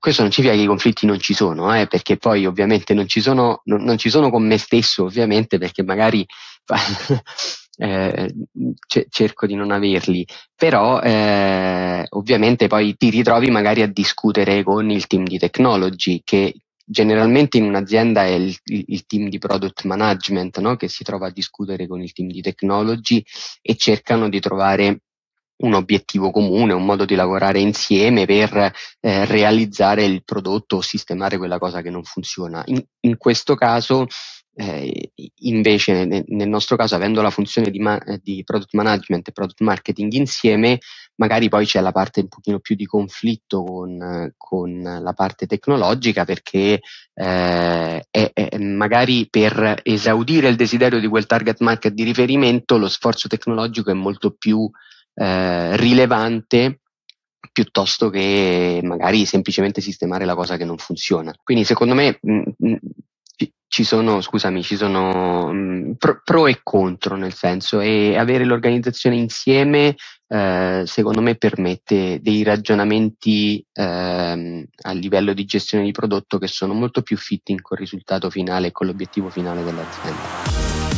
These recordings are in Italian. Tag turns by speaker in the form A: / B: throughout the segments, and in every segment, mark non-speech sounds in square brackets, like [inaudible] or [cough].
A: questo non significa che i conflitti non ci sono, eh, perché poi ovviamente non ci sono, non, non ci sono con me stesso, ovviamente, perché magari [laughs] eh, cerco di non averli, però eh, ovviamente poi ti ritrovi magari a discutere con il team di technology che generalmente in un'azienda è il, il team di product management no? che si trova a discutere con il team di technology e cercano di trovare un obiettivo comune, un modo di lavorare insieme per eh, realizzare il prodotto o sistemare quella cosa che non funziona. In, in questo caso eh, invece nel, nel, nostro caso avendo la funzione di, ma- di, product management e product marketing insieme magari poi c'è la parte un pochino più di conflitto con, con la parte tecnologica perché eh, è, è magari per esaudire il desiderio di quel target market di riferimento lo sforzo tecnologico è molto più eh, rilevante piuttosto che magari semplicemente sistemare la cosa che non funziona. Quindi secondo me mh, mh, ci sono, scusami, ci sono mh, pro, pro, e contro nel senso e avere l'organizzazione insieme eh, secondo me permette dei ragionamenti ehm, a livello di gestione di prodotto che sono molto più fitting col risultato finale e con l'obiettivo finale dell'azienda.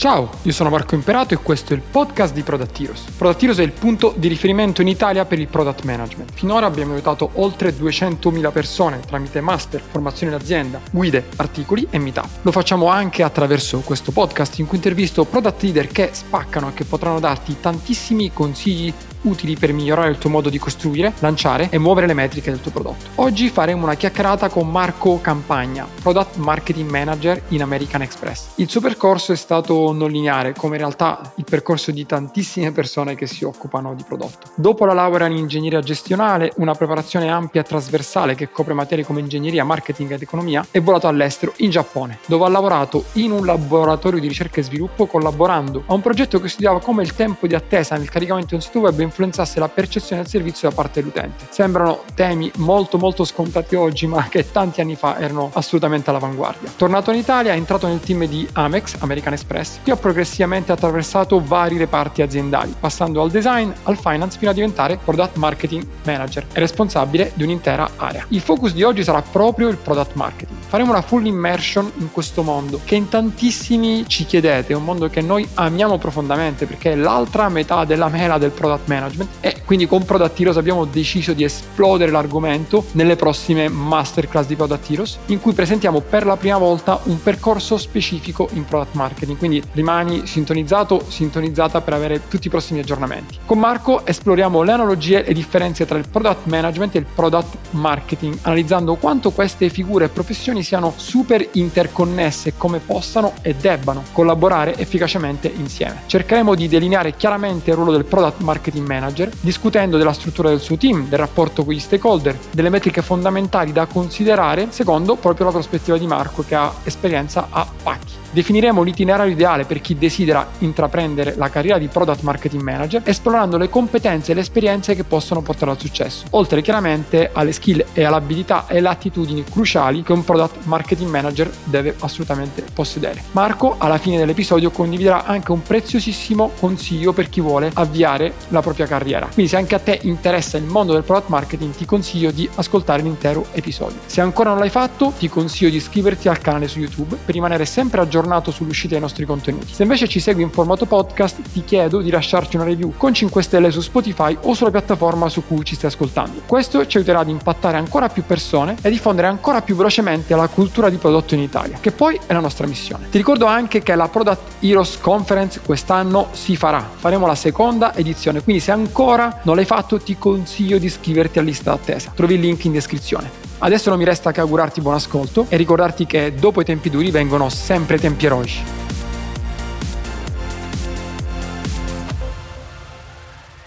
B: Ciao, io sono Marco Imperato e questo è il podcast di Product Heroes. Product Heroes è il punto di riferimento in Italia per il product management. Finora abbiamo aiutato oltre 200.000 persone tramite master, formazione in azienda, guide, articoli e meetup. Lo facciamo anche attraverso questo podcast in cui intervisto product leader che spaccano e che potranno darti tantissimi consigli utili per migliorare il tuo modo di costruire, lanciare e muovere le metriche del tuo prodotto. Oggi faremo una chiacchierata con Marco Campagna, Product Marketing Manager in American Express. Il suo percorso è stato non lineare, come in realtà il percorso di tantissime persone che si occupano di prodotto. Dopo la laurea in ingegneria gestionale, una preparazione ampia e trasversale che copre materie come ingegneria, marketing ed economia, è volato all'estero, in Giappone, dove ha lavorato in un laboratorio di ricerca e sviluppo collaborando a un progetto che studiava come il tempo di attesa nel caricamento di un sito web influenzasse la percezione del servizio da parte dell'utente. Sembrano temi molto molto scontati oggi, ma che tanti anni fa erano assolutamente all'avanguardia. Tornato in Italia, è entrato nel team di Amex, American Express, che ha progressivamente attraversato vari reparti aziendali, passando al design, al finance, fino a diventare product marketing manager e responsabile di un'intera area. Il focus di oggi sarà proprio il product marketing. Faremo una full immersion in questo mondo che in tantissimi ci chiedete, è un mondo che noi amiamo profondamente perché è l'altra metà della mela del product management management. E quindi con Product Heroes abbiamo deciso di esplodere l'argomento nelle prossime masterclass di Product Heroes in cui presentiamo per la prima volta un percorso specifico in product marketing. Quindi rimani sintonizzato sintonizzata per avere tutti i prossimi aggiornamenti. Con Marco esploriamo le analogie e differenze tra il product management e il product marketing analizzando quanto queste figure e professioni siano super interconnesse e come possano e debbano collaborare efficacemente insieme. Cercheremo di delineare chiaramente il ruolo del product marketing manager, discutendo della struttura del suo team, del rapporto con gli stakeholder, delle metriche fondamentali da considerare secondo proprio la prospettiva di Marco che ha esperienza a pacchi. Definiremo l'itinerario ideale per chi desidera intraprendere la carriera di Product Marketing Manager, esplorando le competenze e le esperienze che possono portare al successo, oltre chiaramente alle skill e alle abilità e alle attitudini cruciali che un Product Marketing Manager deve assolutamente possedere. Marco, alla fine dell'episodio, condividerà anche un preziosissimo consiglio per chi vuole avviare la propria carriera. Quindi se anche a te interessa il mondo del Product Marketing, ti consiglio di ascoltare l'intero episodio. Se ancora non l'hai fatto, ti consiglio di iscriverti al canale su YouTube per rimanere sempre aggiornato aggiornato sull'uscita dei nostri contenuti. Se invece ci segui in formato podcast, ti chiedo di lasciarci una review con 5 stelle su Spotify o sulla piattaforma su cui ci stai ascoltando. Questo ci aiuterà ad impattare ancora più persone e diffondere ancora più velocemente la cultura di prodotto in Italia, che poi è la nostra missione. Ti ricordo anche che la Product Heroes Conference quest'anno si farà. Faremo la seconda edizione, quindi se ancora non l'hai fatto ti consiglio di iscriverti a lista d'attesa. Trovi il link in descrizione. Adesso non mi resta che augurarti buon ascolto e ricordarti che dopo i tempi duri vengono sempre tempi eroici.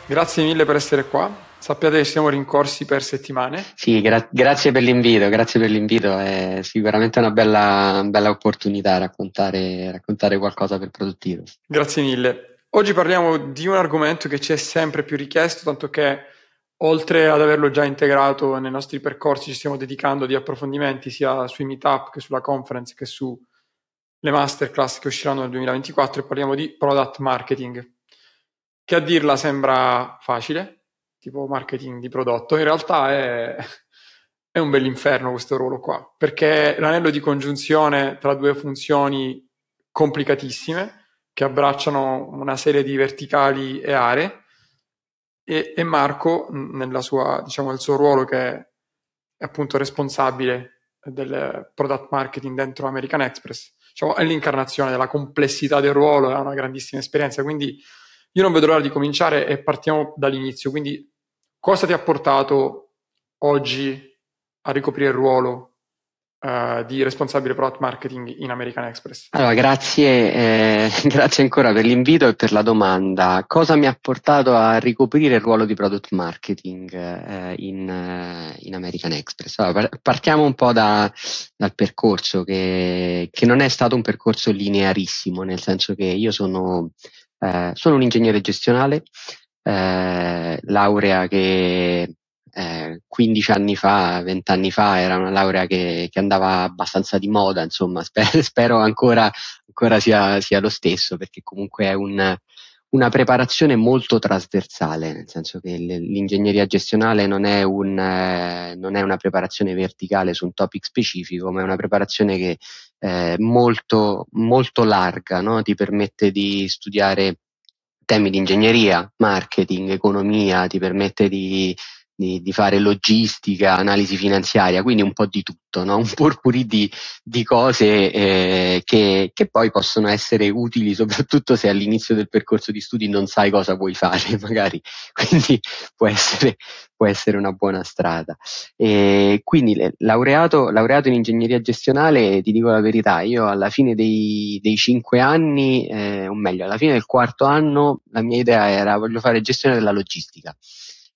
B: Grazie mille per essere qua. Sappiate che siamo rincorsi per settimane.
A: Sì, gra- grazie per l'invito, grazie per l'invito. È sicuramente una bella, bella opportunità raccontare, raccontare qualcosa per produttivo.
B: Grazie mille. Oggi parliamo di un argomento che ci è sempre più richiesto, tanto che oltre ad averlo già integrato nei nostri percorsi, ci stiamo dedicando di approfondimenti sia sui meetup che sulla conference che sulle masterclass che usciranno nel 2024 e parliamo di product marketing, che a dirla sembra facile, tipo marketing di prodotto, in realtà è, è un bell'inferno questo ruolo qua, perché l'anello di congiunzione tra due funzioni complicatissime che abbracciano una serie di verticali e aree e, e Marco, sua, diciamo, nel suo ruolo che è, è appunto responsabile del product marketing dentro American Express, diciamo, è l'incarnazione della complessità del ruolo, ha una grandissima esperienza, quindi io non vedo l'ora di cominciare e partiamo dall'inizio, quindi cosa ti ha portato oggi a ricoprire il ruolo uh, di responsabile product marketing in American Express?
A: Allora, grazie, eh, [laughs] grazie ancora per l'invito e per la domanda. Cosa mi ha portato a ricoprire il ruolo di product marketing eh, in, eh, in, American Express? Allora, partiamo un po' da, dal percorso che, che, non è stato un percorso linearissimo, nel senso che io sono, eh, sono un ingegnere gestionale, eh, laurea che eh, 15 anni fa, 20 anni fa era una laurea che, che andava abbastanza di moda, insomma, [laughs] spero, spero ancora, ancora sia, sia, lo stesso perché comunque è un, una preparazione molto trasversale, nel senso che l'ingegneria gestionale non è, un, eh, non è, una preparazione verticale su un topic specifico, ma è una preparazione che è molto, molto larga, no? ti permette di studiare temi di ingegneria, marketing, economia, ti permette di di, di, fare logistica, analisi finanziaria, quindi un po' di tutto, no? [laughs] un purpurì di, di cose eh, che, che, poi possono essere utili soprattutto se all'inizio del percorso di studi non sai cosa vuoi fare, [laughs] magari, quindi può essere, può essere una buona strada. E quindi laureato, laureato, in ingegneria gestionale, ti dico la verità, io alla fine dei, dei cinque anni, eh, o meglio, alla fine del quarto anno, la mia idea era voglio fare gestione della logistica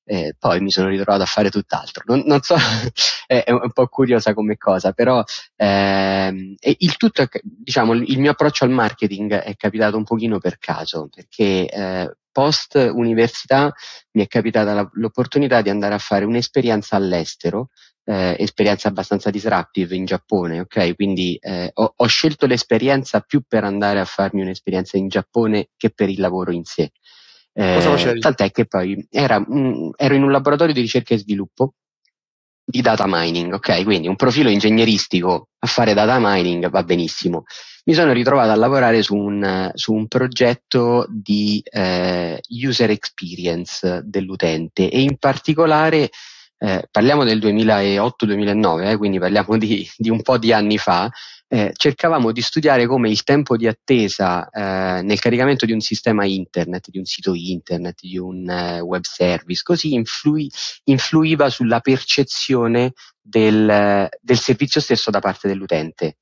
A: eh, poi mi sono ritrovato a fare tutt'altro. Non, non so, [laughs] è, un po' curiosa come cosa, però ehm, il tutto, è, diciamo, il mio approccio al marketing è capitato un pochino per caso, perché eh, post università mi è capitata la, l'opportunità di andare a fare un'esperienza all'estero, eh, esperienza abbastanza disruptive in Giappone, ok? Quindi eh, ho, ho, scelto l'esperienza più per andare a farmi un'esperienza in Giappone che per il lavoro in sé. Eh, tant'è che poi era, mh, ero in un laboratorio di ricerca e sviluppo di data mining, ok? Quindi un profilo ingegneristico a fare data mining va benissimo. Mi sono ritrovato a lavorare su un, su un progetto di eh, user experience dell'utente e in particolare eh, parliamo del 2008-2009, eh, quindi parliamo di, di, un po' di anni fa, eh, cercavamo di studiare come il tempo di attesa eh, nel caricamento di un sistema internet, di un sito internet, di un eh, web service, così influi, influiva sulla percezione del, del servizio stesso da parte dell'utente.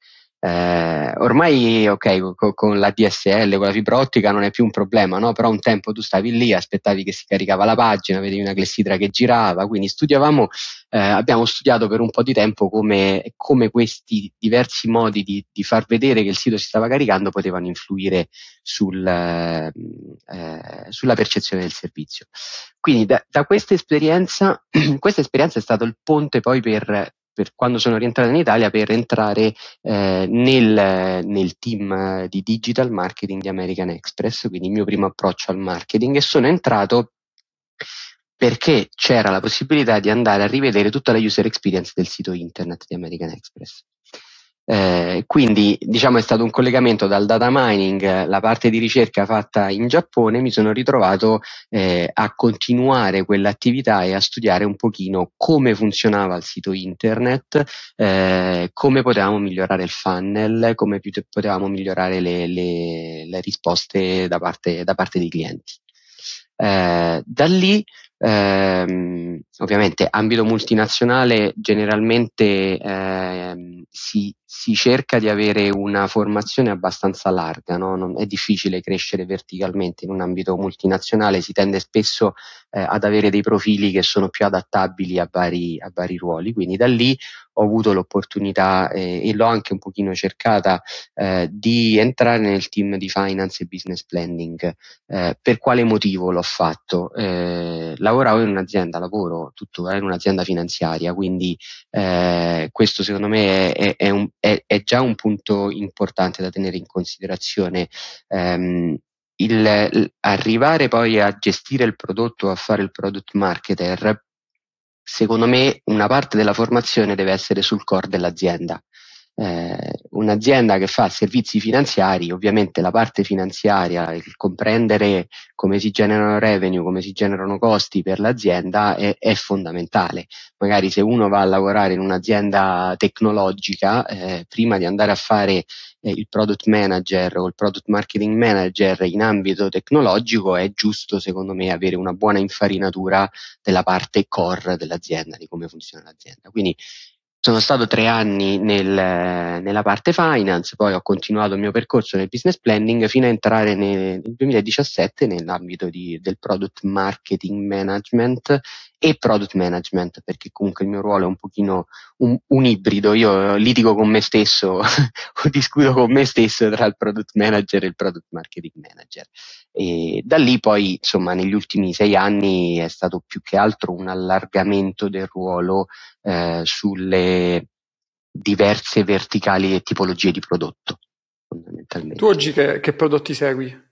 A: Eh, ormai, ok, con, con, la DSL, con la fibra ottica non è più un problema, no? Però un tempo tu stavi lì, aspettavi che si caricava la pagina, vedevi una clessidra che girava, quindi studiavamo, eh, abbiamo studiato per un po' di tempo come, come questi diversi modi di, di, far vedere che il sito si stava caricando potevano influire sul, eh, sulla percezione del servizio. Quindi da, da questa esperienza, [clears throat] questa esperienza è stato il ponte poi per per quando sono rientrato in Italia per entrare eh, nel, nel, team di digital marketing di American Express, quindi il mio primo approccio al marketing e sono entrato perché c'era la possibilità di andare a rivedere tutta la user experience del sito internet di American Express. Eh, quindi diciamo è stato un collegamento dal data mining, la parte di ricerca fatta in Giappone, mi sono ritrovato eh, a continuare quell'attività e a studiare un pochino come funzionava il sito internet, eh, come potevamo migliorare il funnel, come potevamo migliorare le, le, le risposte da parte, da parte dei clienti. Eh, da lì ehm, ovviamente ambito multinazionale generalmente ehm, si, si, cerca di avere una formazione abbastanza larga, no? non, è difficile crescere verticalmente in un ambito multinazionale, si tende spesso eh, ad avere dei profili che sono più adattabili a vari, a vari ruoli, quindi da lì ho avuto l'opportunità eh, e l'ho anche un pochino cercata eh, di entrare nel team di finance e business planning. Eh, per quale motivo l'ho fatto? Eh, lavoravo in un'azienda, lavoro tuttora in un'azienda finanziaria, quindi eh, questo secondo me è, è, un, è, è, già un punto importante da tenere in considerazione. Um, il, arrivare poi a gestire il prodotto, a fare il product marketer, secondo me una parte della formazione deve essere sul core dell'azienda eh, un'azienda che fa servizi finanziari, ovviamente la parte finanziaria, il comprendere come si generano revenue, come si generano costi per l'azienda è, è fondamentale. Magari se uno va a lavorare in un'azienda tecnologica, eh, prima di andare a fare eh, il product manager o il product marketing manager in ambito tecnologico, è giusto secondo me avere una buona infarinatura della parte core dell'azienda, di come funziona l'azienda. Quindi sono stato tre anni nel, nella parte finance, poi ho continuato il mio percorso nel business planning fino a entrare nel, nel 2017 nell'ambito di, del product marketing management e product management, perché comunque il mio ruolo è un pochino un, un ibrido, io litigo con me stesso [laughs] o discuto con me stesso tra il product manager e il product marketing manager. E da lì poi, insomma, negli ultimi sei anni è stato più che altro un allargamento del ruolo eh, sulle diverse verticali e tipologie di prodotto,
B: fondamentalmente. Tu oggi che, che prodotti segui?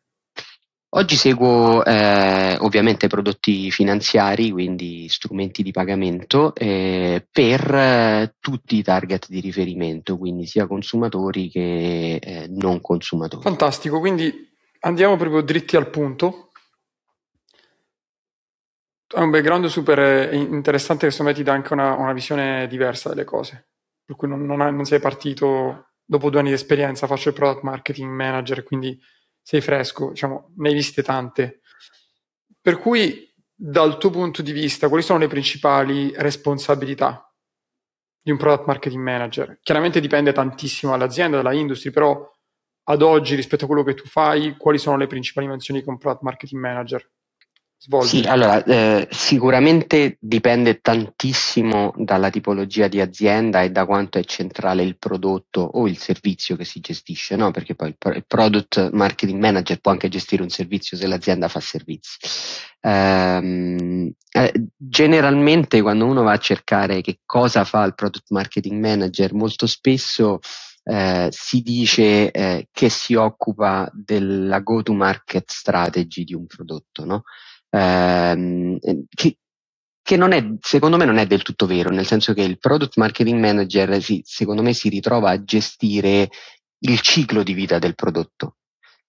A: Oggi seguo eh, ovviamente prodotti finanziari, quindi strumenti di pagamento, eh, per eh, tutti i target di riferimento, quindi sia consumatori che eh, non consumatori.
B: Fantastico, quindi andiamo proprio dritti al punto. È un background super interessante che ti dà anche una, una visione diversa delle cose, per cui non, non, hai, non sei partito dopo due anni di esperienza, faccio il product marketing manager, quindi sei fresco, diciamo, ne hai viste tante. Per cui, dal tuo punto di vista, quali sono le principali responsabilità di un product marketing manager? Chiaramente dipende tantissimo dall'azienda, dalla industria, però ad oggi, rispetto a quello che tu fai, quali sono le principali mansioni che un product marketing manager
A: svolge? Sì, allora, eh, sicuramente dipende tantissimo dalla tipologia di azienda e da quanto è centrale il prodotto o il servizio che si gestisce, no? Perché poi il product marketing manager può anche gestire un servizio se l'azienda fa servizi. Um, eh, generalmente quando uno va a cercare che cosa fa il product marketing manager, molto spesso eh, si dice eh, che si occupa della go-to-market strategy di un prodotto, no? Ehm, che, che non è, secondo me non è del tutto vero, nel senso che il product marketing manager si, secondo me si ritrova a gestire il ciclo di vita del prodotto.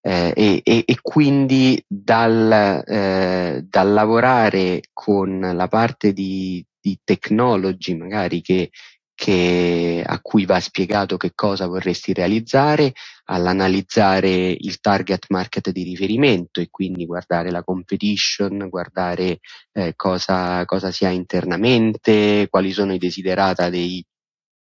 A: Eh, e, e, e, quindi dal, eh, dal, lavorare con la parte di, di technology magari che che, a cui va spiegato che cosa vorresti realizzare, all'analizzare il target market di riferimento e quindi guardare la competition, guardare eh, cosa, cosa si ha internamente, quali sono i desiderata dei,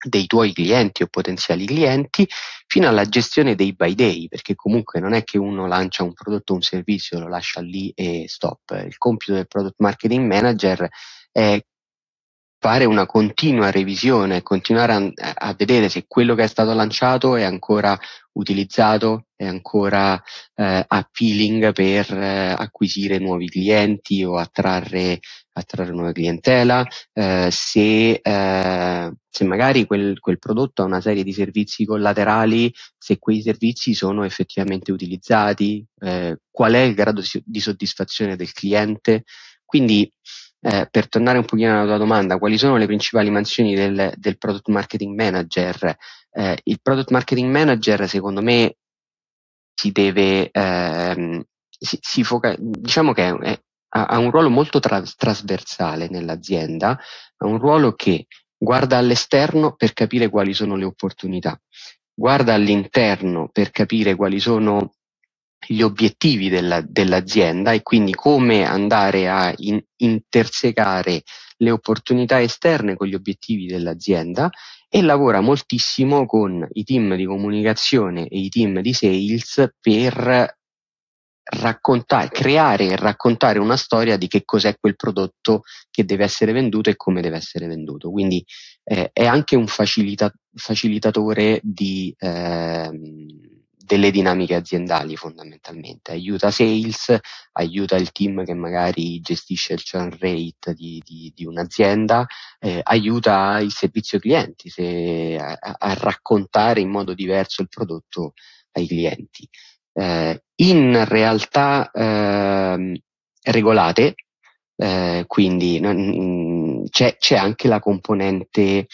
A: dei tuoi clienti o potenziali clienti, fino alla gestione dei by day, perché comunque non è che uno lancia un prodotto o un servizio, lo lascia lì e stop. Il compito del product marketing manager è fare una continua revisione, continuare a, a, vedere se quello che è stato lanciato è ancora utilizzato, è ancora eh, appealing per eh, acquisire nuovi clienti o attrarre, attrarre nuova clientela, eh, se, eh, se, magari quel, quel prodotto ha una serie di servizi collaterali, se quei servizi sono effettivamente utilizzati, eh, qual è il grado di soddisfazione del cliente. Quindi eh, per tornare un pochino alla tua domanda, quali sono le principali mansioni del, del product marketing manager? Eh, il product marketing manager, secondo me, si deve, ehm, si, si foca- diciamo che è, ha, ha, un ruolo molto tra- trasversale nell'azienda, ha un ruolo che guarda all'esterno per capire quali sono le opportunità, guarda all'interno per capire quali sono gli obiettivi della, dell'azienda e quindi come andare a in, intersecare le opportunità esterne con gli obiettivi dell'azienda e lavora moltissimo con i team di comunicazione e i team di sales per raccontare, creare e raccontare una storia di che cos'è quel prodotto che deve essere venduto e come deve essere venduto. Quindi eh, è anche un facilita- facilitatore di, eh, delle dinamiche aziendali fondamentalmente, aiuta sales, aiuta il team che magari gestisce il churn rate di, di, di un'azienda, eh, aiuta il servizio clienti se, a, a, raccontare in modo diverso il prodotto ai clienti. Eh, in realtà eh, regolate, quindi non, c'è, c'è, anche la componente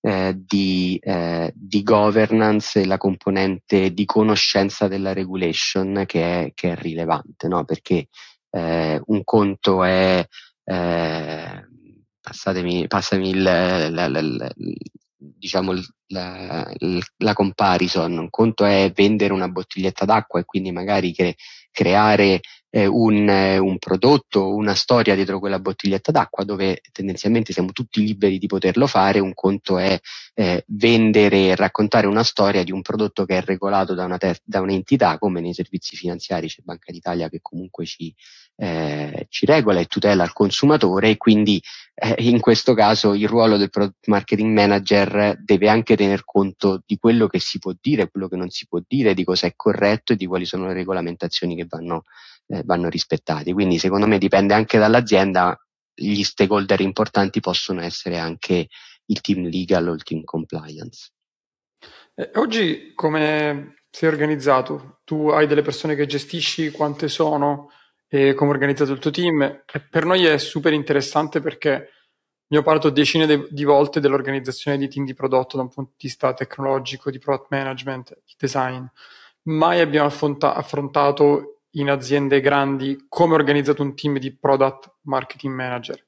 A: eh, di, eh, di, governance e la componente di conoscenza della regulation che è, che è rilevante, no? perché eh, un conto è, eh, passatemi, passami il, la, la, la, diciamo la, la, comparison, un conto è vendere una bottiglietta d'acqua e quindi magari che creare eh, un, eh, un, prodotto, una storia dietro quella bottiglietta d'acqua dove tendenzialmente siamo tutti liberi di poterlo fare, un conto è eh, vendere e raccontare una storia di un prodotto che è regolato da, una ter- da un'entità come nei servizi finanziari c'è Banca d'Italia che comunque ci, eh, ci regola e tutela il consumatore e quindi eh, in questo caso il ruolo del product marketing manager deve anche tener conto di quello che si può dire, quello che non si può dire, di cosa è corretto e di quali sono le regolamentazioni che vanno eh, vanno rispettati. Quindi secondo me dipende anche dall'azienda, gli stakeholder importanti possono essere anche il team legal o il team compliance.
B: Eh, oggi come sei organizzato? Tu hai delle persone che gestisci, quante sono e come è organizzato il tuo team? Per noi è super interessante perché ho parlato decine de- di volte dell'organizzazione di team di prodotto da un punto di vista tecnologico, di product management, di design. Mai abbiamo affronta- affrontato in aziende grandi, come è organizzato un team di product marketing manager?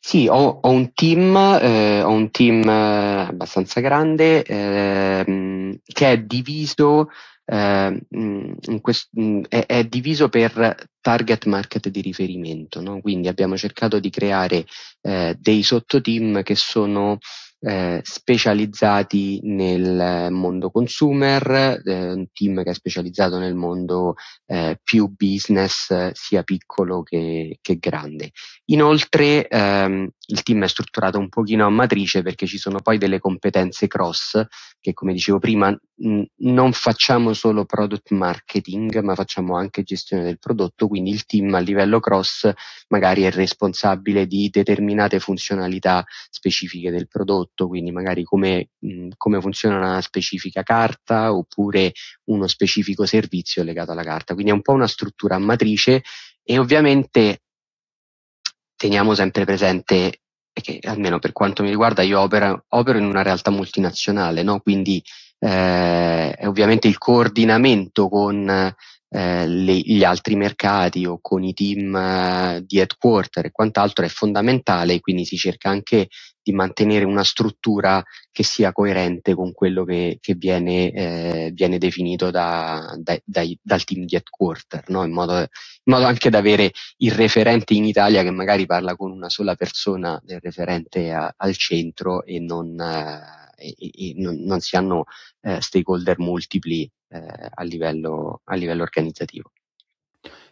A: Sì, ho, ho un team, eh, ho un team eh, abbastanza grande eh, che è diviso, ehm, quest- è, è, diviso per target market di riferimento, no? quindi abbiamo cercato di creare eh, dei sottoteam che sono eh, specializzati nel mondo consumer, eh, un team che è specializzato nel mondo eh, più business, sia piccolo che, che grande. Inoltre ehm, il team è strutturato un pochino a matrice perché ci sono poi delle competenze cross che come dicevo prima mh, non facciamo solo product marketing ma facciamo anche gestione del prodotto, quindi il team a livello cross magari è responsabile di determinate funzionalità specifiche del prodotto quindi magari come, mh, come funziona una specifica carta oppure uno specifico servizio legato alla carta. Quindi è un po' una struttura a matrice e ovviamente teniamo sempre presente che almeno per quanto mi riguarda io opero, opero in una realtà multinazionale, no? quindi eh, ovviamente il coordinamento con eh, le, gli altri mercati o con i team eh, di headquarter e quant'altro è fondamentale, quindi si cerca anche di mantenere una struttura che sia coerente con quello che, che viene, eh, viene, definito da, da, dai, dal team di headquarter, no? in, modo, in, modo, anche da avere il referente in Italia che magari parla con una sola persona del referente a, al centro e non, eh, e, e non, non, si hanno eh, stakeholder multipli eh, a livello, a livello organizzativo.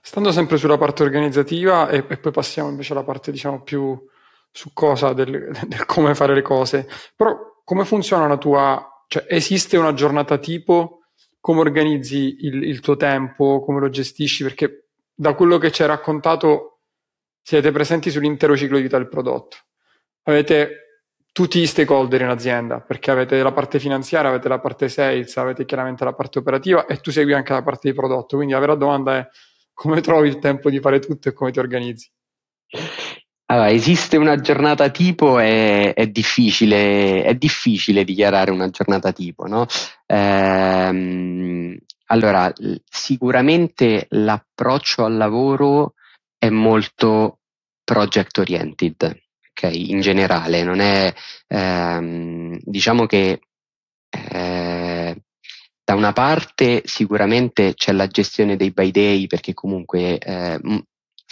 B: Stando sempre sulla parte organizzativa e, e, poi passiamo invece alla parte diciamo più su cosa del, del come fare le cose. Però come funziona la tua, cioè esiste una giornata tipo? Come organizzi il, il tuo tempo? Come lo gestisci? Perché da quello che ci hai raccontato siete presenti sull'intero ciclo di vita del prodotto. Avete tutti gli stakeholder in azienda, perché avete la parte finanziaria, avete la parte sales, avete chiaramente la parte operativa e tu segui anche la parte di prodotto. Quindi la vera domanda è come trovi il tempo di fare tutto e come ti organizzi?
A: Allora, esiste una giornata tipo, è, è, difficile, è difficile dichiarare una giornata tipo, no? Ehm, allora, sicuramente l'approccio al lavoro è molto project oriented, ok? In generale, non è, ehm, diciamo che eh, da una parte sicuramente c'è la gestione dei by day perché comunque eh,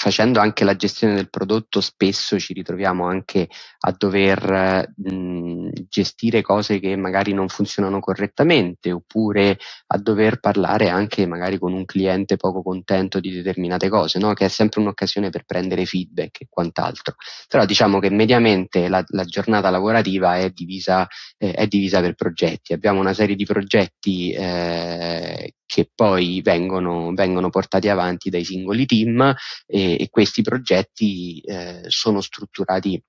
A: facendo anche la gestione del prodotto spesso ci ritroviamo anche a dover mh, gestire cose che magari non funzionano correttamente oppure a dover parlare anche magari con un cliente poco contento di determinate cose, no? che è sempre un'occasione per prendere feedback e quant'altro. Però diciamo che mediamente la, la giornata lavorativa è divisa, eh, è divisa, per progetti. Abbiamo una serie di progetti eh, che poi vengono, vengono, portati avanti dai singoli team e, e questi progetti eh, sono strutturati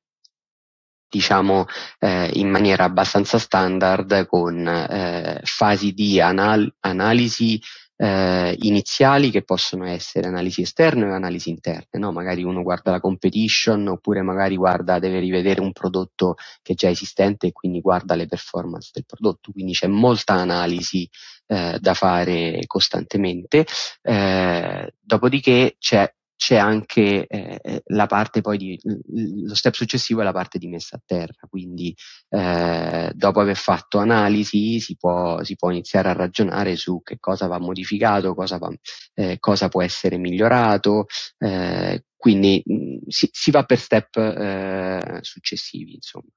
A: diciamo eh, in maniera abbastanza standard con eh, fasi di anal- analisi eh, iniziali che possono essere analisi esterne o analisi interne, no? magari uno guarda la competition oppure magari guarda, deve rivedere un prodotto che è già esistente e quindi guarda le performance del prodotto, quindi c'è molta analisi eh, da fare costantemente, eh, dopodiché c'è c'è anche eh, eh, la parte poi di, lo step successivo è la parte di messa a terra, quindi eh, dopo aver fatto analisi si può, si può, iniziare a ragionare su che cosa va modificato, cosa, va, eh, cosa può essere migliorato, eh, quindi mh, si, si, va per step eh, successivi, insomma.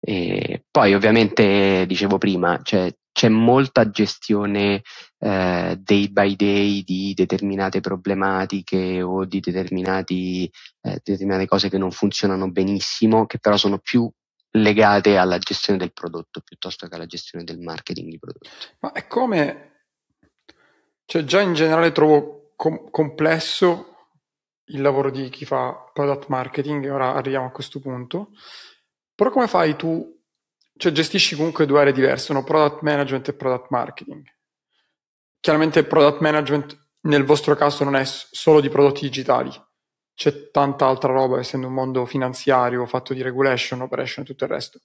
A: E poi ovviamente, dicevo prima, cioè, c'è molta gestione eh, day by day di determinate problematiche o di eh, determinate cose che non funzionano benissimo, che però sono più legate alla gestione del prodotto piuttosto che alla gestione del marketing di prodotto.
B: Ma è come, cioè già in generale trovo com- complesso il lavoro di chi fa product marketing, e ora arriviamo a questo punto, però come fai tu cioè gestisci comunque due aree diverse, no? product management e product marketing. Chiaramente il product management nel vostro caso non è solo di prodotti digitali, c'è tanta altra roba, essendo un mondo finanziario, fatto di regulation, operation e tutto il resto.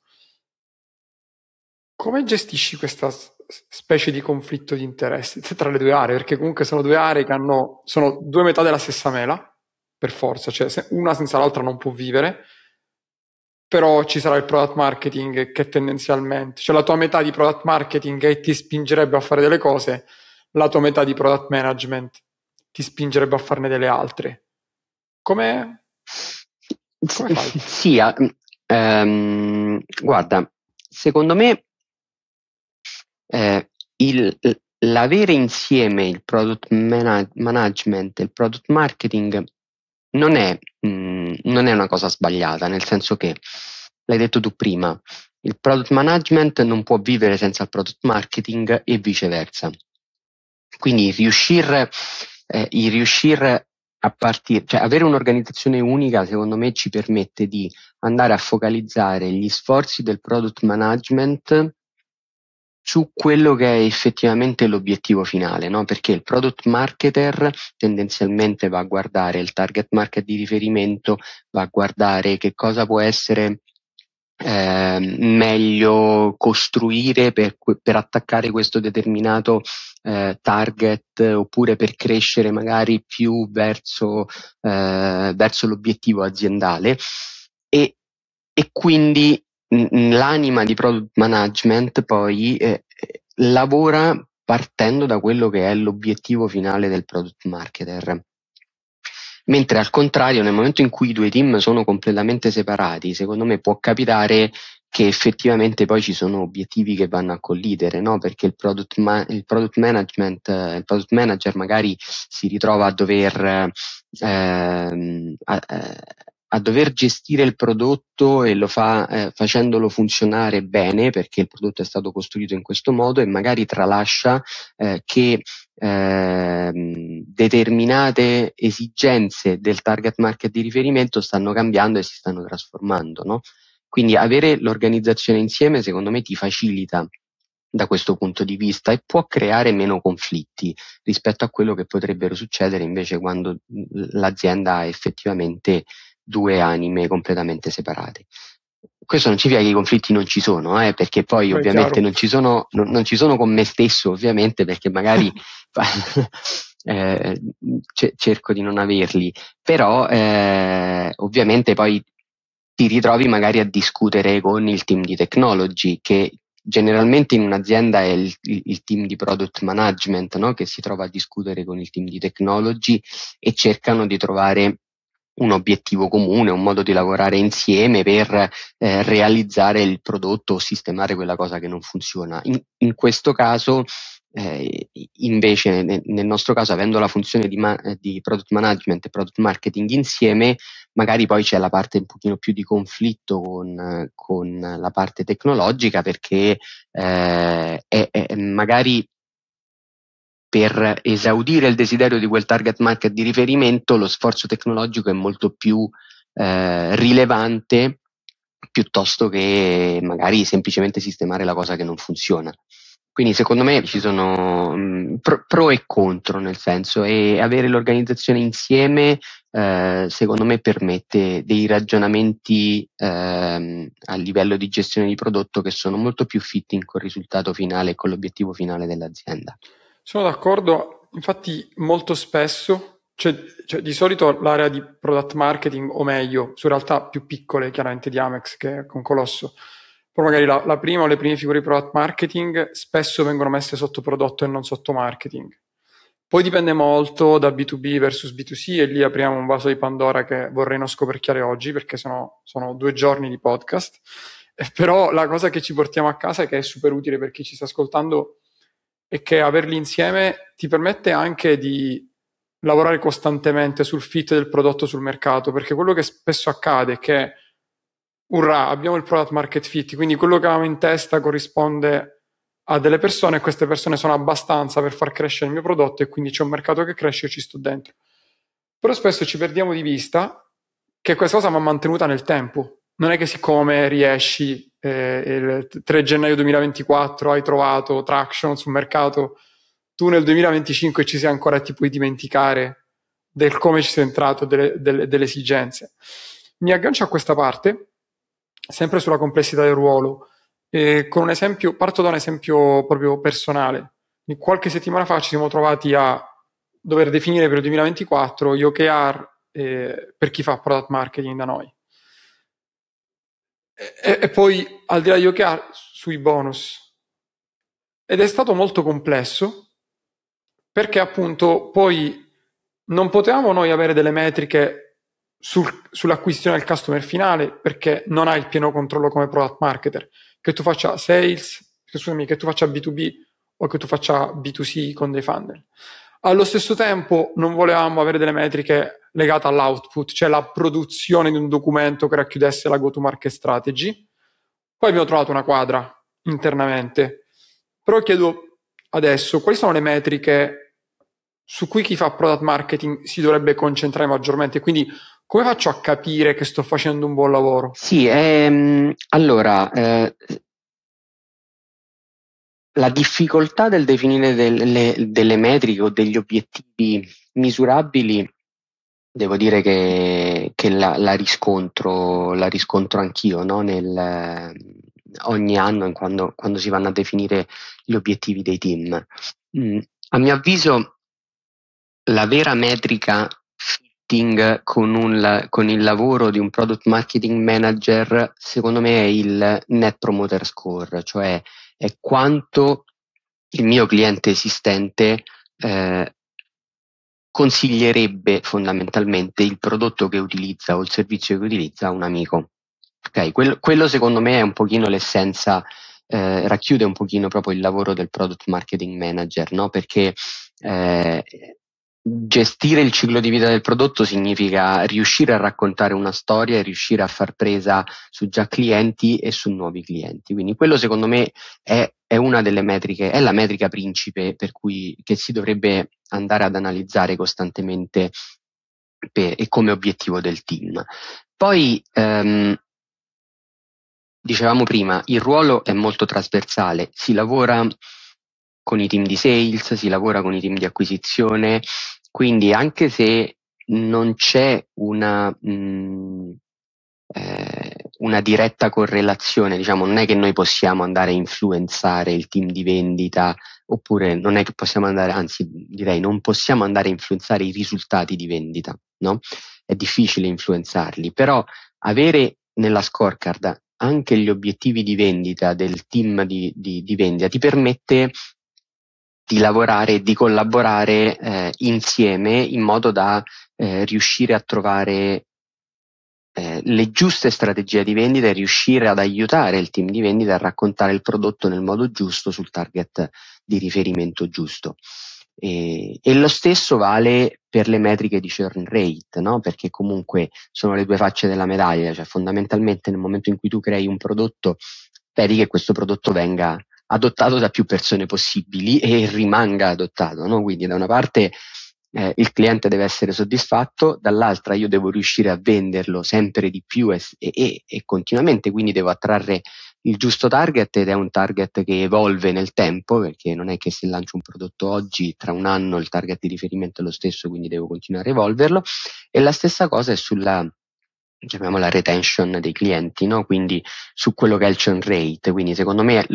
B: Come gestisci questa specie di conflitto di interessi tra le due aree? Perché comunque sono due aree che hanno, sono due metà della stessa mela, per forza, cioè una senza l'altra non può vivere, però ci sarà il product marketing che tendenzialmente, cioè la tua metà di product marketing che ti spingerebbe a fare delle cose, la tua metà di product management ti spingerebbe a farne delle altre. Come,
A: come fai? [laughs] Sì, um, guarda, secondo me eh, il, l'avere insieme il product man- management e il product marketing non è, mh, mm, non è una cosa sbagliata, nel senso che, l'hai detto tu prima, il product management non può vivere senza il product marketing e viceversa. Quindi riuscire, eh, riuscire a partire, cioè avere un'organizzazione unica, secondo me, ci permette di andare a focalizzare gli sforzi del product management su quello che è effettivamente l'obiettivo finale, no? perché il product marketer tendenzialmente va a guardare il target market di riferimento, va a guardare che cosa può essere eh, meglio costruire per, per, attaccare questo determinato eh, target oppure per crescere magari più verso, eh, verso l'obiettivo aziendale e, e quindi l'anima di product management poi eh, lavora partendo da quello che è l'obiettivo finale del product marketer. Mentre al contrario, nel momento in cui i due team sono completamente separati, secondo me può capitare che effettivamente poi ci sono obiettivi che vanno a collidere, no? perché il product, ma- il product management, il product manager magari si ritrova a dover eh, a, eh, a dover gestire il prodotto e lo fa eh, facendolo funzionare bene perché il prodotto è stato costruito in questo modo e magari tralascia eh, che eh, determinate esigenze del target market di riferimento stanno cambiando e si stanno trasformando. No? Quindi avere l'organizzazione insieme secondo me ti facilita da questo punto di vista e può creare meno conflitti rispetto a quello che potrebbero succedere invece quando l'azienda ha effettivamente due anime completamente separate. Questo non significa che i conflitti non ci sono, eh, perché poi Beh, ovviamente non ci, sono, non, non ci, sono, con me stesso, ovviamente, perché magari [laughs] [laughs] eh, cerco di non averli, però eh, ovviamente poi ti ritrovi magari a discutere con il team di technology che generalmente in un'azienda è il, il, il team di product management no? che si trova a discutere con il team di technology e cercano di trovare un obiettivo comune, un modo di lavorare insieme per eh, realizzare il prodotto o sistemare quella cosa che non funziona. In, in questo caso, eh, invece, nel, nel, nostro caso, avendo la funzione di, ma- di, product management e product marketing insieme, magari poi c'è la parte un pochino più di conflitto con, con la parte tecnologica perché eh, è, è magari per esaudire il desiderio di quel target market di riferimento, lo sforzo tecnologico è molto più eh, rilevante piuttosto che magari semplicemente sistemare la cosa che non funziona. Quindi secondo me ci sono mh, pro, pro, e contro, nel senso, e avere l'organizzazione insieme eh, secondo me permette dei ragionamenti ehm, a livello di gestione di prodotto che sono molto più fitting col risultato finale e con l'obiettivo finale dell'azienda.
B: Sono d'accordo, infatti molto spesso, cioè, cioè di solito l'area di product marketing, o meglio, su realtà più piccole chiaramente di Amex che con Colosso, poi magari la, la, prima o le prime figure di product marketing spesso vengono messe sotto prodotto e non sotto marketing. Poi dipende molto da B2B versus B2C e lì apriamo un vaso di Pandora che vorrei non scoperchiare oggi perché sono, sono due giorni di podcast. [laughs] Però la cosa che ci portiamo a casa che è super utile per chi ci sta ascoltando è che averli insieme ti permette anche di lavorare costantemente sul fit del prodotto sul mercato perché quello che spesso accade è che urrà, abbiamo il product market fit, quindi quello che avevamo in testa corrisponde a delle persone e queste persone sono abbastanza per far crescere il mio prodotto e quindi c'è un mercato che cresce e ci sto dentro. Però spesso ci perdiamo di vista che questa cosa va mantenuta nel tempo. Non è che siccome riesci eh, il 3 gennaio 2024 hai trovato traction sul mercato, tu nel 2025 ci sei ancora ti puoi dimenticare del come ci sei entrato, delle, delle, delle esigenze. Mi aggancio a questa parte sempre sulla complessità del ruolo. E con un esempio, parto da un esempio proprio personale. Qualche settimana fa ci siamo trovati a dover definire per il 2024 gli OKR eh, per chi fa product marketing da noi. E, e poi al di là degli OKR sui bonus. Ed è stato molto complesso perché appunto poi non potevamo noi avere delle metriche sul, sull'acquisizione del customer finale perché non hai il pieno controllo come product marketer. Che tu faccia sales, scusami, che tu faccia B2B o che tu faccia B2C con dei funnel. Allo stesso tempo non volevamo avere delle metriche legate all'output, cioè la produzione di un documento che racchiudesse la go-to-market strategy. Poi abbiamo trovato una quadra internamente. Però chiedo adesso quali sono le metriche su cui chi fa product marketing si dovrebbe concentrare maggiormente. Quindi come faccio a capire che sto facendo un buon lavoro?
A: Sì, ehm, allora, eh, la difficoltà del definire delle, delle, metriche o degli obiettivi misurabili, devo dire che, che la, la, riscontro, la riscontro anch'io no? Nel, ogni anno quando, quando, si vanno a definire gli obiettivi dei team. Mm, a mio avviso, la vera metrica marketing con, un, con, il lavoro di un product marketing manager, secondo me è il net promoter score, cioè è quanto il mio cliente esistente eh, consiglierebbe fondamentalmente il prodotto che utilizza o il servizio che utilizza a un amico. Okay? Quello, quello secondo me è un pochino l'essenza, eh, racchiude un pochino proprio il lavoro del product marketing manager, no? perché eh, gestire il ciclo di vita del prodotto significa riuscire a raccontare una storia e riuscire a far presa su già clienti e su nuovi clienti. Quindi quello secondo me è, è una delle metriche, è la metrica principe per cui che si dovrebbe andare ad analizzare costantemente per, e come obiettivo del team. Poi ehm, dicevamo prima, il ruolo è molto trasversale, si lavora con i team di sales, si lavora con i team di acquisizione, quindi anche se non c'è una, mh, mm, eh, una diretta correlazione, diciamo, non è che noi possiamo andare a influenzare il team di vendita, oppure non è che possiamo andare, anzi direi non possiamo andare a influenzare i risultati di vendita, no? È difficile influenzarli, però avere nella scorecard anche gli obiettivi di vendita del team di, di, di vendita ti permette di lavorare e di collaborare eh, insieme in modo da eh, riuscire a trovare eh, le giuste strategie di vendita e riuscire ad aiutare il team di vendita a raccontare il prodotto nel modo giusto sul target di riferimento giusto. E, e lo stesso vale per le metriche di churn rate, no? perché comunque sono le due facce della medaglia, cioè fondamentalmente nel momento in cui tu crei un prodotto, speri che questo prodotto venga adottato da più persone possibili e rimanga adottato. No? Quindi da una parte eh, il cliente deve essere soddisfatto, dall'altra io devo riuscire a venderlo sempre di più e, e, e continuamente, quindi devo attrarre il giusto target ed è un target che evolve nel tempo perché non è che se lancio un prodotto oggi tra un anno il target di riferimento è lo stesso quindi devo continuare a evolverlo e la stessa cosa è sulla chiamiamola retention dei clienti, no? quindi su quello che è il churn rate. Quindi secondo me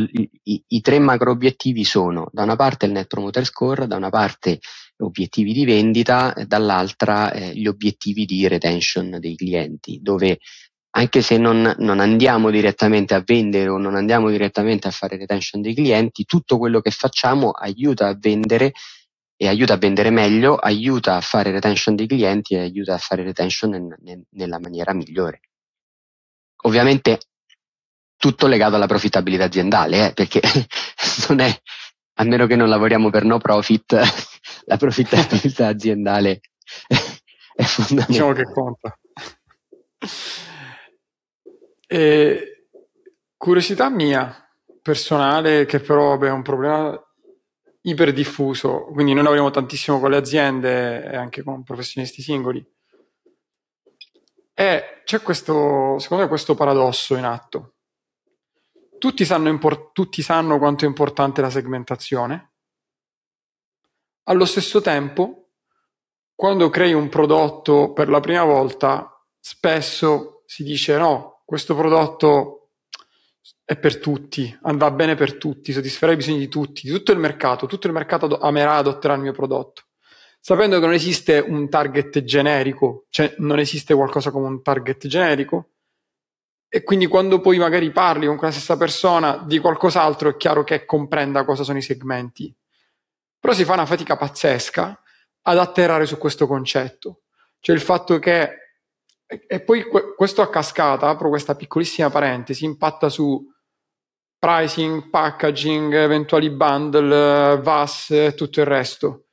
A: i, i, tre macro obiettivi sono da una parte il net promoter score, da una parte obiettivi di vendita, dall'altra eh, gli obiettivi di retention dei clienti, dove anche se non, non, andiamo direttamente a vendere o non andiamo direttamente a fare retention dei clienti, tutto quello che facciamo aiuta a vendere e aiuta a vendere meglio, aiuta a fare retention dei clienti e aiuta a fare retention nel, nel, nella maniera migliore. Ovviamente tutto legato alla profittabilità aziendale, eh, perché [laughs] non è, a meno che non lavoriamo per no profit, [laughs] la profittabilità [laughs] aziendale è fondamentale.
B: Diciamo che conta. E curiosità mia, personale, che però vabbè, è un problema iperdiffuso, quindi noi lavoriamo tantissimo con le aziende e anche con professionisti singoli. E c'è questo, secondo me, questo paradosso in atto. Tutti sanno, import- tutti sanno quanto è importante la segmentazione, allo stesso tempo, quando crei un prodotto per la prima volta, spesso si dice no, questo prodotto è per tutti, andrà bene per tutti, soddisferà i bisogni di tutti, di tutto il mercato, tutto il mercato amerà, adotterà il mio prodotto. Sapendo che non esiste un target generico, cioè non esiste qualcosa come un target generico, e quindi quando poi magari parli con quella stessa persona di qualcos'altro è chiaro che comprenda cosa sono i segmenti. Però si fa una fatica pazzesca ad atterrare su questo concetto. Cioè il fatto che e, poi questo a cascata, apro questa piccolissima parentesi, impatta su pricing, packaging, eventuali bundle, VAS e tutto il resto.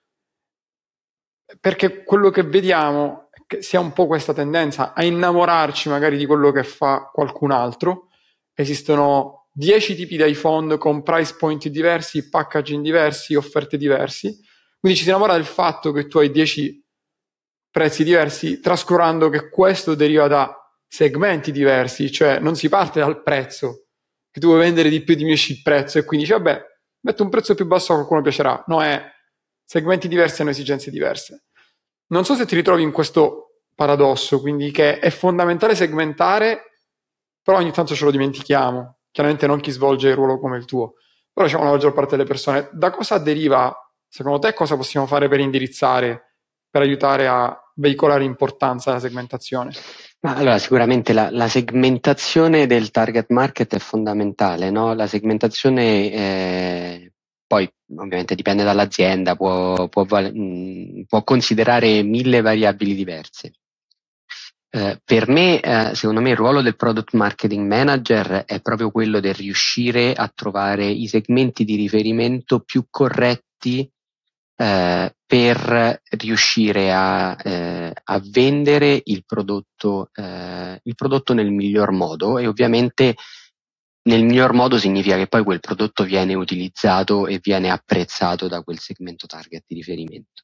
B: Perché quello che vediamo è che sia un po' questa tendenza a innamorarci magari di quello che fa qualcun altro. Esistono 10 tipi di iPhone con price point diversi, packaging diversi, offerte diversi. Quindi ci si innamora del fatto che tu hai 10 prezzi diversi, trascurando che questo deriva da segmenti diversi, cioè non si parte dal prezzo, che vuoi vendere di più diminuisci il prezzo e quindi dici vabbè, metto un prezzo più basso a qualcuno piacerà. No, è segmenti diversi hanno esigenze diverse. Non so se ti ritrovi in questo paradosso, quindi che è fondamentale segmentare, però ogni tanto ce lo dimentichiamo. Chiaramente non chi svolge il ruolo come il tuo, però diciamo la maggior parte delle persone. Da cosa deriva, secondo te, cosa possiamo fare per indirizzare, per aiutare a veicolare importanza alla segmentazione?
A: Ma allora, sicuramente la, la, segmentazione del target market è fondamentale, no? La segmentazione eh, poi ovviamente dipende dall'azienda, può, può, mh, mm, può considerare mille variabili diverse. Eh, per me, eh, secondo me, il ruolo del product marketing manager è proprio quello del riuscire a trovare i segmenti di riferimento più corretti eh, per riuscire a, eh, a, vendere il prodotto, eh, il prodotto nel miglior modo e ovviamente nel miglior modo significa che poi quel prodotto viene utilizzato e viene apprezzato da quel segmento target di riferimento.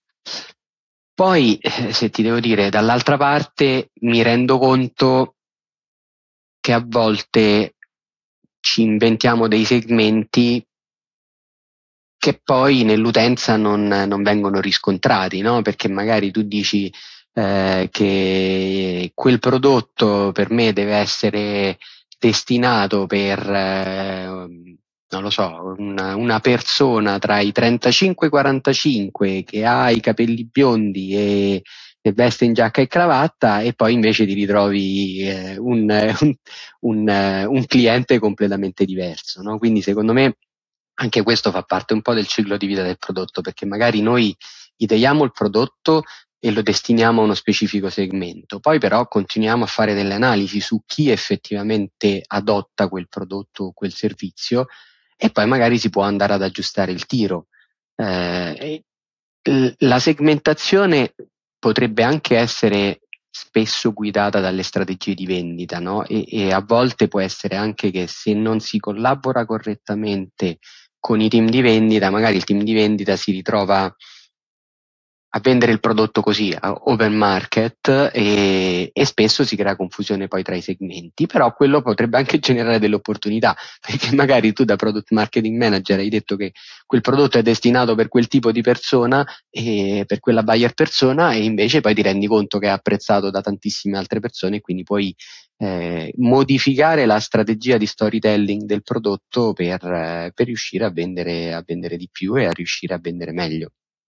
A: Poi, eh, se ti devo dire, dall'altra parte mi rendo conto che a volte ci inventiamo dei segmenti che poi nell'utenza non, non vengono riscontrati, no? perché magari tu dici eh, che quel prodotto per me deve essere destinato per, eh, non lo so, una, una, persona tra i 35 e i 45 che ha i capelli biondi e, e veste in giacca e cravatta e poi invece ti ritrovi eh, un, [laughs] un, un, un, cliente completamente diverso. No? Quindi secondo me anche questo fa parte un po' del ciclo di vita del prodotto, perché magari noi ideiamo il prodotto e lo destiniamo a uno specifico segmento, poi però continuiamo a fare delle analisi su chi effettivamente adotta quel prodotto o quel servizio e poi magari si può andare ad aggiustare il tiro. Eh, la segmentazione potrebbe anche essere spesso guidata dalle strategie di vendita, no? E, e, a volte può essere anche che se non si collabora correttamente con i team di vendita, magari il team di vendita si ritrova a vendere il prodotto così a open market e, e, spesso si crea confusione poi tra i segmenti, però quello potrebbe anche generare delle opportunità, [laughs] perché magari tu da product marketing manager hai detto che quel prodotto è destinato per quel tipo di persona e per quella buyer persona e invece poi ti rendi conto che è apprezzato da tantissime altre persone e quindi puoi eh, modificare la strategia di storytelling del prodotto per, eh, per riuscire a vendere, a vendere di più e a riuscire a vendere meglio.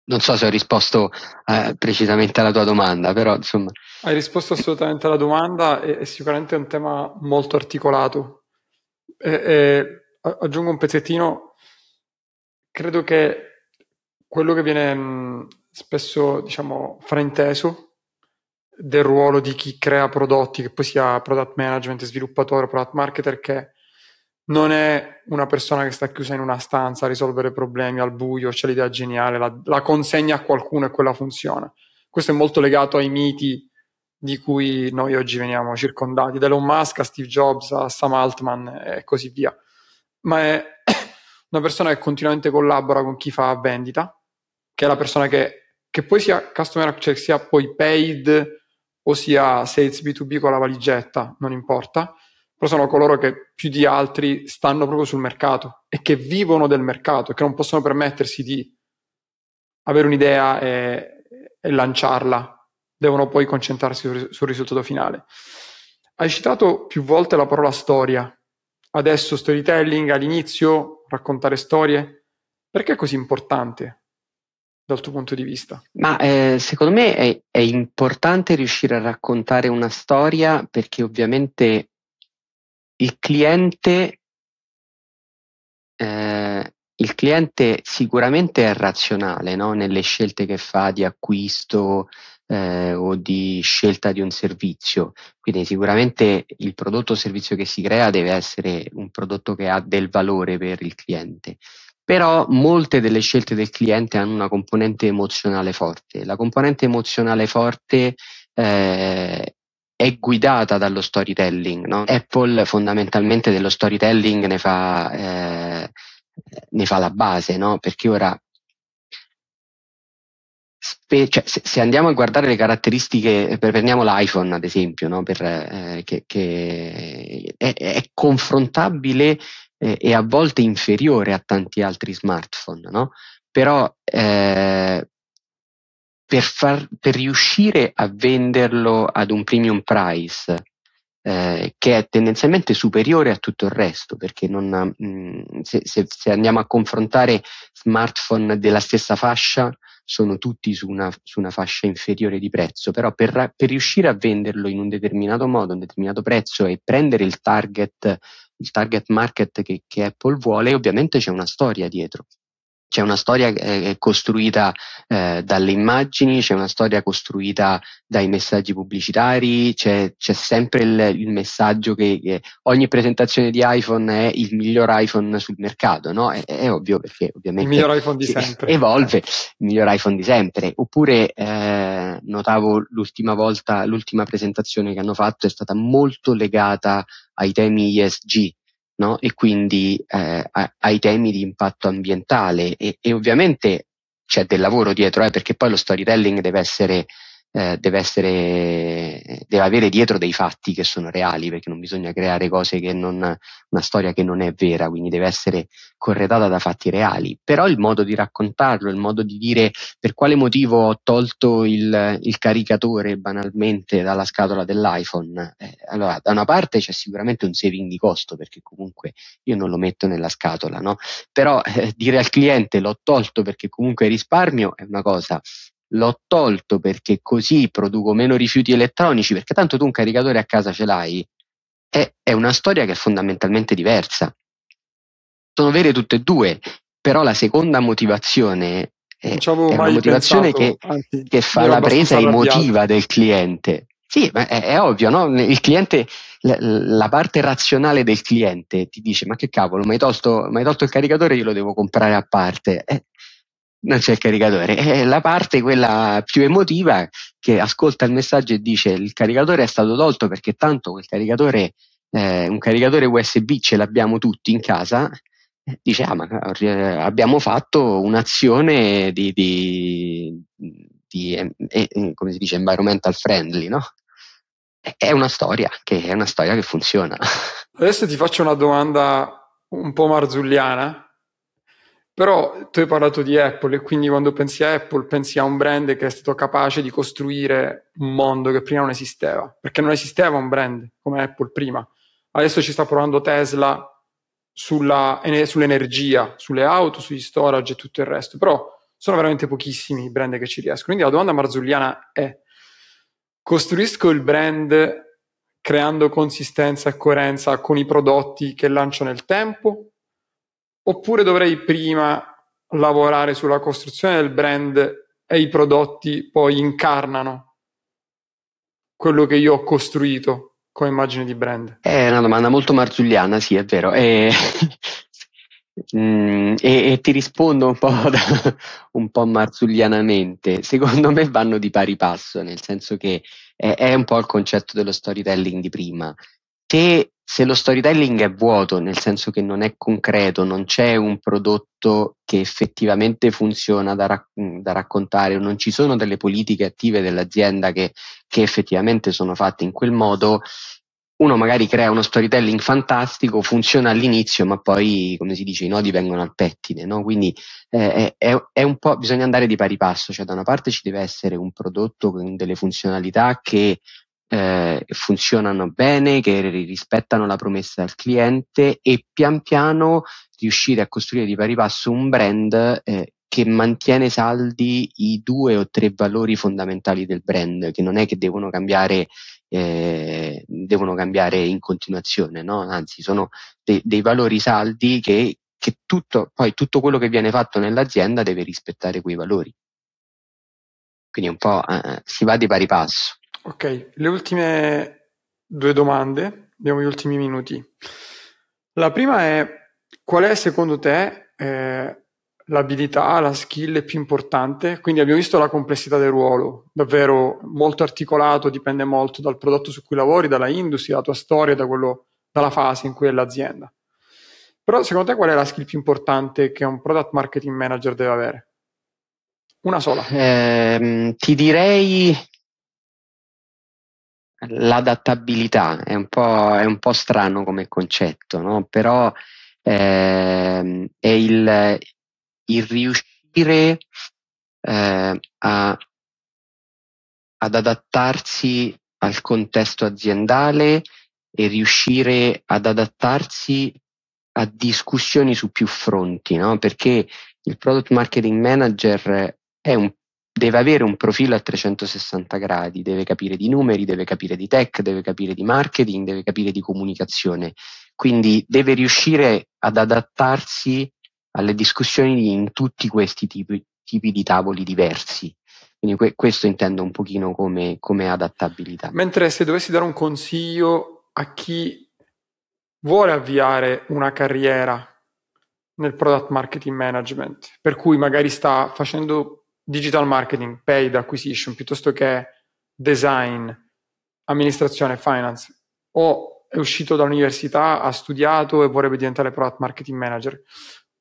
A: Non so se ho risposto eh, precisamente alla tua domanda, però insomma.
B: Hai risposto assolutamente alla domanda e, è sicuramente un tema molto articolato. E, e, aggiungo un pezzettino, credo che quello che viene mh, spesso diciamo frainteso del ruolo di chi crea prodotti, che poi sia product management, sviluppatore, product marketer, che non è una persona che sta chiusa in una stanza a risolvere problemi al buio, c'è l'idea geniale, la, la consegna a qualcuno e quella funziona. Questo è molto legato ai miti di cui noi oggi veniamo circondati, da Elon Musk a Steve Jobs a Sam Altman e così via. Ma è [clears throat] una persona che continuamente collabora con chi fa vendita, che è la persona che, che poi sia customer, cioè sia poi paid o sia sales B2B con la valigetta, non importa, però sono coloro che più di altri stanno proprio sul mercato e che vivono del mercato e che non possono permettersi di avere un'idea e, e lanciarla, devono poi concentrarsi sul, sul risultato finale. Hai citato più volte la parola storia, adesso storytelling all'inizio, raccontare storie. Perché è così importante dal tuo punto di vista?
A: Ma eh, secondo me è, è, importante riuscire a raccontare una storia perché ovviamente il cliente, eh, il cliente sicuramente è razionale no? nelle scelte che fa di acquisto eh, o di scelta di un servizio, quindi sicuramente il prodotto o servizio che si crea deve essere un prodotto che ha del valore per il cliente. Però molte delle scelte del cliente hanno una componente emozionale forte. La componente emozionale forte eh, è guidata dallo storytelling. No? Apple fondamentalmente dello storytelling ne fa, eh, ne fa la base, no? perché ora spe- cioè, se, se, andiamo a guardare le caratteristiche, prendiamo l'iPhone ad esempio, no? per, eh, che, che è, è, confrontabile eh, e a volte inferiore a tanti altri smartphone, no? però eh, per, far, per riuscire a venderlo ad un premium price eh, che è tendenzialmente superiore a tutto il resto, perché non, mh, mm, se, se, se, andiamo a confrontare smartphone della stessa fascia, sono tutti su una, su una fascia inferiore di prezzo, però per, per, riuscire a venderlo in un determinato modo, un determinato prezzo e prendere il target, il target market che, che Apple vuole, ovviamente c'è una storia dietro c'è una storia eh, costruita eh, dalle immagini, c'è una storia costruita dai messaggi pubblicitari, c'è, c'è sempre il, il, messaggio che, che, ogni presentazione di iPhone è il miglior iPhone sul mercato, no? È, è ovvio perché ovviamente
B: il miglior iPhone di sempre.
A: evolve, il miglior iPhone di sempre. Oppure eh, notavo l'ultima volta, l'ultima presentazione che hanno fatto è stata molto legata ai temi ESG, no? e quindi eh, ai temi di impatto ambientale e, e, ovviamente c'è del lavoro dietro eh, perché poi lo storytelling deve essere eh, deve, essere, deve avere dietro dei fatti che sono reali, perché non bisogna creare cose che non, una storia che non è vera, quindi deve essere corredata da fatti reali. Però il modo di raccontarlo, il modo di dire per quale motivo ho tolto il, il caricatore banalmente dalla scatola dell'iPhone, eh, allora da una parte c'è sicuramente un saving di costo, perché comunque io non lo metto nella scatola, no? Però eh, dire al cliente l'ho tolto perché comunque risparmio è una cosa, l'ho tolto perché così produco meno rifiuti elettronici, perché tanto tu un caricatore a casa ce l'hai, è, è una storia che è fondamentalmente diversa. Sono vere tutte e due, però la seconda motivazione è, è una motivazione pensato, che, anzi, che, fa la presa emotiva del cliente. Sì, ma è, è ovvio, no? Il cliente, la, la, parte razionale del cliente ti dice: Ma che cavolo, mi hai tolto, tolto, il caricatore, io lo devo comprare a parte. Eh, non c'è il caricatore. È la parte, quella più emotiva, che ascolta il messaggio e dice il caricatore è stato tolto perché tanto quel caricatore, eh, un caricatore USB ce l'abbiamo tutti in casa. Dice, ah, ma abbiamo fatto un'azione di, di, prodotti, e, e, come si dice, environmental friendly, no? È una storia che, è una storia che funziona. [laughs]
B: Adesso ti faccio una domanda un po' marzulliana, però tu hai parlato di Apple e quindi quando pensi a Apple pensi a un brand che è stato capace di costruire un mondo che prima non esisteva, perché non esisteva un brand come Apple prima. Adesso ci sta provando Tesla sulla, sull'energia, sulle auto, sugli storage e tutto il resto, però sono veramente pochissimi i brand che ci riescono. Quindi la domanda marzulliana è, costruisco il brand creando consistenza e coerenza con i prodotti che lancio nel tempo Oppure dovrei prima lavorare sulla costruzione del brand e i prodotti poi incarnano quello che io ho costruito come immagine di brand?
A: È una domanda molto marzulliana, sì, è vero. E, [laughs] mm, e, e ti rispondo un po', da, [laughs] un po' marzullianamente. Secondo me vanno di pari passo, nel senso che è, è un po' il concetto dello storytelling di prima. Te se lo storytelling è vuoto, nel senso che non è concreto, non c'è un prodotto che effettivamente funziona da, rac- da raccontare, non ci sono delle politiche attive dell'azienda che, che effettivamente sono fatte in quel modo, uno magari crea uno storytelling fantastico, funziona all'inizio, ma poi, come si dice, i nodi vengono al pettine, no? Quindi eh, è, è, un po', bisogna andare di pari passo, cioè da una parte ci deve essere un prodotto con delle funzionalità che eh, funzionano bene, che rispettano la promessa del cliente e pian piano riuscire a costruire di pari passo un brand eh, che mantiene saldi i due o tre valori fondamentali del brand, che non è che devono cambiare, eh, devono cambiare in continuazione, no? anzi sono de- dei valori saldi che, che tutto, poi tutto quello che viene fatto nell'azienda deve rispettare quei valori. Quindi un po' eh, si va di pari passo.
B: Ok, le ultime due domande, abbiamo gli ultimi minuti. La prima è qual è secondo te eh, l'abilità, la skill più importante? Quindi abbiamo visto la complessità del ruolo, davvero molto articolato, dipende molto dal prodotto su cui lavori, dalla industria, dalla tua storia, da quello, dalla fase in cui è l'azienda. Però secondo te qual è la skill più importante che un product marketing manager deve avere? Una sola.
A: Eh, ti direi l'adattabilità è un po', è un po strano come concetto, no? però ehm, è il, il riuscire eh, a, ad adattarsi al contesto aziendale e riuscire ad adattarsi a discussioni su più fronti, no? perché il product marketing manager è un deve avere un profilo a 360 gradi, deve capire di numeri, deve capire di tech, deve capire di marketing, deve capire di comunicazione. Quindi deve riuscire ad adattarsi alle discussioni in tutti questi tipi, tipi di tavoli diversi. Quindi que- questo intendo un pochino come, come adattabilità.
B: Mentre se dovessi dare un consiglio a chi vuole avviare una carriera nel product marketing management, per cui magari sta facendo digital marketing, paid acquisition, piuttosto che design, amministrazione, finance, o è uscito dall'università, ha studiato e vorrebbe diventare product marketing manager.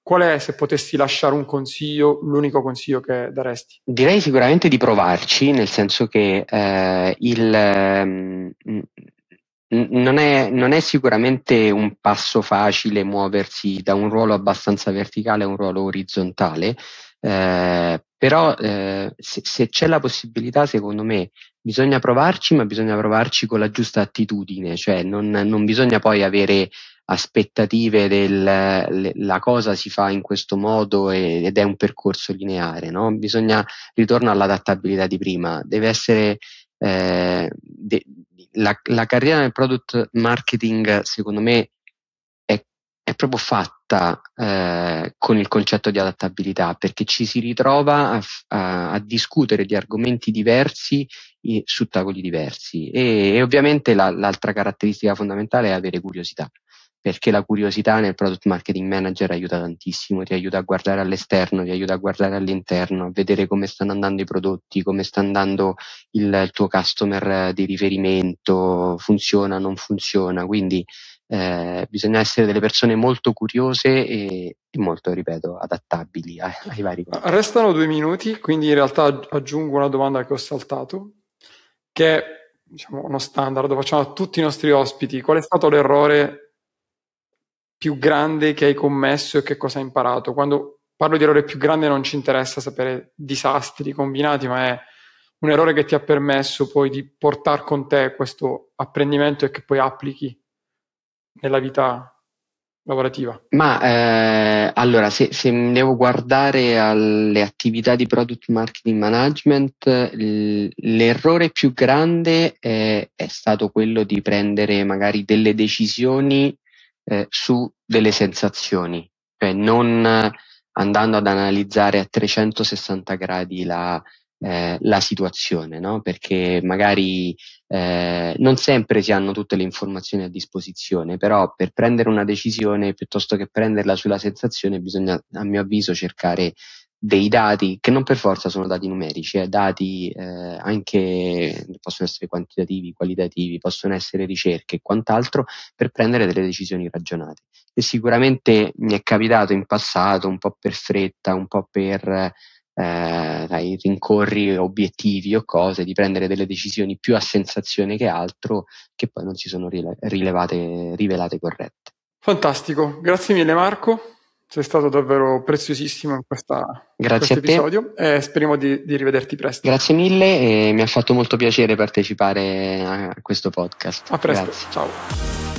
B: Qual è, se potessi lasciare un consiglio, l'unico consiglio che daresti?
A: Direi sicuramente di provarci, nel senso che eh, il, um, non, è, non, è, sicuramente un passo facile muoversi da un ruolo abbastanza verticale a un ruolo orizzontale, eh, però eh, se, se, c'è la possibilità, secondo me, bisogna provarci, ma bisogna provarci con la giusta attitudine, cioè non, non bisogna poi avere aspettative del le, la cosa si fa in questo modo e, ed è un percorso lineare, no? Bisogna ritorno all'adattabilità di prima, deve essere eh, de, la, la carriera nel product marketing, secondo me, è proprio fatta eh, con il concetto di adattabilità, perché ci si ritrova a, a, a discutere di argomenti diversi e, su tavoli diversi. E, e ovviamente la, l'altra caratteristica fondamentale è avere curiosità, perché la curiosità nel product marketing manager aiuta tantissimo, ti aiuta a guardare all'esterno, ti aiuta a guardare all'interno, a vedere come stanno andando i prodotti, come sta andando il, il tuo customer di riferimento, funziona, non funziona. Quindi eh, bisogna essere delle persone molto curiose e, molto, ripeto, adattabili ai, ai vari
B: contesti. Restano due minuti, quindi in realtà aggiungo una domanda che ho saltato, che è diciamo, uno standard, lo facciamo a tutti i nostri ospiti. Qual è stato l'errore più grande che hai commesso e che cosa hai imparato? Quando parlo di errore più grande non ci interessa sapere disastri combinati, ma è un errore che ti ha permesso poi di portare con te questo apprendimento e che poi applichi nella vita lavorativa?
A: Ma eh, allora, se, se, devo guardare alle attività di product marketing management, l'errore più grande è, è, stato quello di prendere magari delle decisioni eh, su delle sensazioni, cioè non andando ad analizzare a 360 gradi la, eh, la situazione, no? perché magari eh, non sempre si hanno tutte le informazioni a disposizione, però per prendere una decisione piuttosto che prenderla sulla sensazione bisogna, a mio avviso, cercare dei dati che non per forza sono dati numerici, eh, dati eh, anche possono essere quantitativi, qualitativi, possono essere ricerche e quant'altro per prendere delle decisioni ragionate. E sicuramente mi è capitato in passato, un po' per fretta, un po' per eh, dai, rincorri obiettivi o cose, di prendere delle decisioni più a sensazione che altro, che poi non si sono rilevate, rivelate corrette.
B: Fantastico, grazie mille Marco, sei stato davvero preziosissimo in questa, questo episodio e speriamo di, di, rivederti presto.
A: Grazie mille e mi ha fatto molto piacere partecipare a questo podcast.
B: A presto, Grazie. ciao.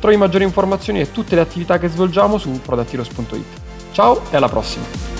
B: Trovi maggiori informazioni e tutte le attività che svolgiamo su productheroes.it. Ciao e alla prossima!